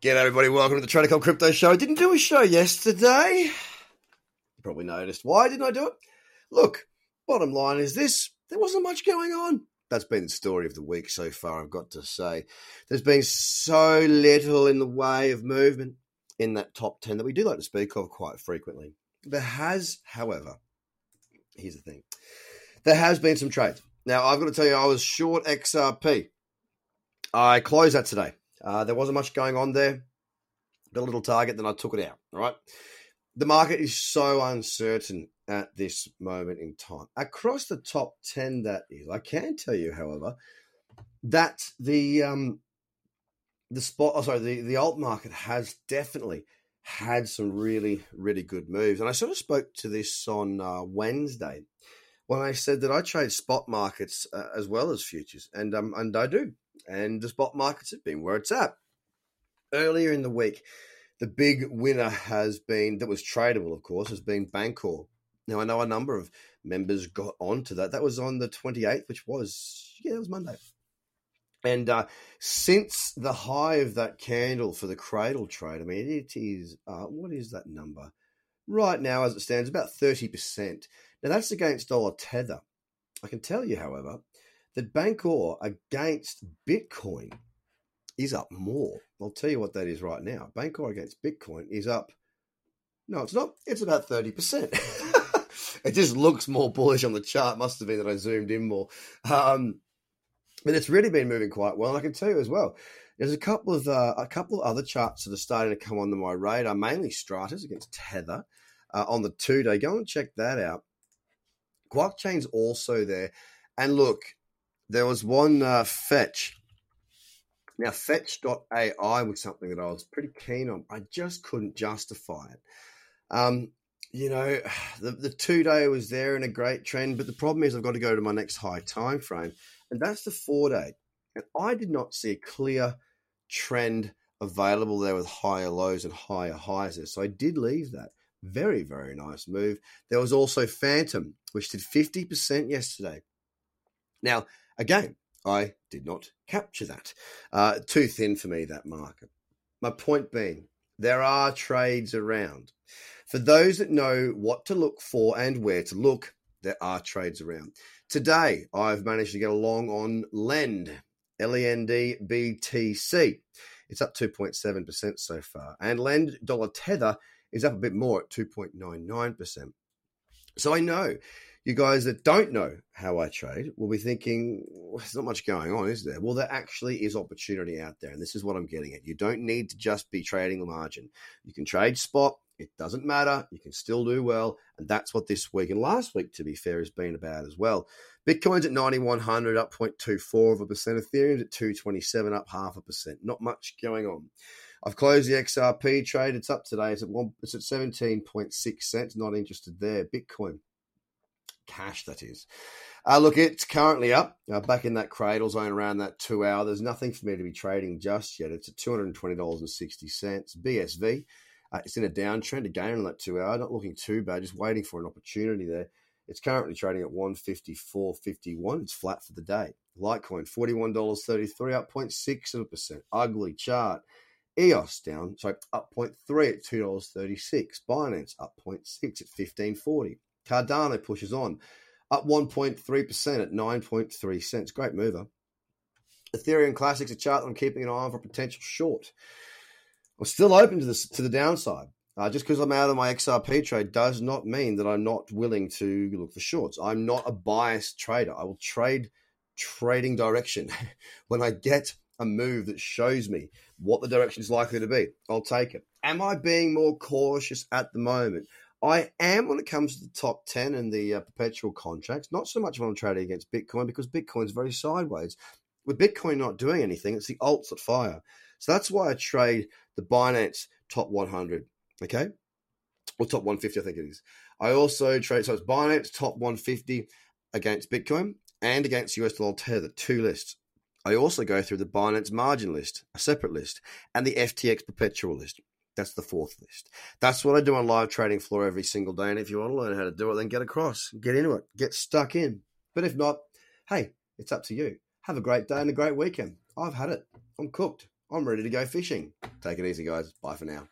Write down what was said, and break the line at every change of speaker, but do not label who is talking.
Get everybody, welcome to the Tradicom Crypto Show. Didn't do a show yesterday. You probably noticed. Why didn't I do it? Look, bottom line is this there wasn't much going on. That's been the story of the week so far, I've got to say. There's been so little in the way of movement in that top 10 that we do like to speak of quite frequently. There has, however, here's the thing there has been some trades. Now, I've got to tell you, I was short XRP. I closed that today. Uh, there wasn't much going on there. Got a little target, then I took it out. All right. The market is so uncertain at this moment in time. Across the top 10, that is. I can tell you, however, that the um, the spot, oh, sorry, the, the alt market has definitely had some really, really good moves. And I sort of spoke to this on uh, Wednesday when I said that I trade spot markets uh, as well as futures, and um, and I do and the spot markets have been where it's at. Earlier in the week, the big winner has been, that was tradable, of course, has been Bancor. Now, I know a number of members got onto that. That was on the 28th, which was, yeah, it was Monday. And uh, since the high of that candle for the cradle trade, I mean, it is, uh, what is that number? Right now, as it stands, about 30%. Now, that's against dollar tether. I can tell you, however, that Bancor against Bitcoin is up more. I'll tell you what that is right now. Bancor against Bitcoin is up. No, it's not. It's about 30%. it just looks more bullish on the chart. Must have been that I zoomed in more. Um, but it's really been moving quite well. And I can tell you as well, there's a couple of uh, a couple of other charts that are starting to come onto my radar, mainly Stratis against Tether uh, on the two day. Go and check that out. Blockchain's also there. And look, there was one uh, fetch. Now, fetch.ai was something that I was pretty keen on. I just couldn't justify it. Um, you know, the, the two day was there in a great trend, but the problem is I've got to go to my next high time frame, and that's the four day. And I did not see a clear trend available there with higher lows and higher highs there. So I did leave that. Very, very nice move. There was also Fantom, which did 50% yesterday. Now, Again, I did not capture that. Uh, too thin for me, that market. My point being, there are trades around. For those that know what to look for and where to look, there are trades around. Today, I've managed to get along on Lend, L E N D B T C. It's up 2.7% so far. And Lend dollar tether is up a bit more at 2.99%. So I know you guys that don't know how I trade will be thinking, well, there's not much going on, is there? Well, there actually is opportunity out there. And this is what I'm getting at. You don't need to just be trading the margin. You can trade spot. It doesn't matter. You can still do well. And that's what this week and last week, to be fair, has been about as well. Bitcoin's at 9,100, up 0.24 of a percent. Ethereum's at 227, up half a percent. Not much going on. I've closed the XRP trade. It's up today. It's at one. It's at 17.6 cents. Not interested there. Bitcoin cash, that is. Uh, look, it's currently up, uh, back in that cradle zone around that two hour. There's nothing for me to be trading just yet. It's at $220.60. BSV, uh, it's in a downtrend again on that two hour. Not looking too bad, just waiting for an opportunity there. It's currently trading at 154.51. It's flat for the day. Litecoin, $41.33, up 0.6 of a percent. Ugly chart. EOS down, sorry, up 0.3 at $2.36. Binance up 0.6 at 1540. Cardano pushes on, up 1.3% at 9.3 cents. Great mover. Ethereum Classics, a chart I'm keeping an eye on for potential short. I'm still open to this to the downside. Uh, just because I'm out of my XRP trade does not mean that I'm not willing to look for shorts. I'm not a biased trader. I will trade trading direction. when I get a move that shows me what the direction is likely to be, I'll take it. Am I being more cautious at the moment? I am when it comes to the top 10 and the uh, perpetual contracts, not so much when I'm trading against Bitcoin because Bitcoin's very sideways. With Bitcoin not doing anything, it's the alts that fire. So that's why I trade the Binance top 100, okay? Or top 150, I think it is. I also trade, so it's Binance top 150 against Bitcoin and against US dollar Tether, two lists. I also go through the Binance margin list, a separate list, and the FTX perpetual list. That's the fourth list. That's what I do on live trading floor every single day. And if you want to learn how to do it, then get across, get into it, get stuck in. But if not, hey, it's up to you. Have a great day and a great weekend. I've had it. I'm cooked. I'm ready to go fishing. Take it easy, guys. Bye for now.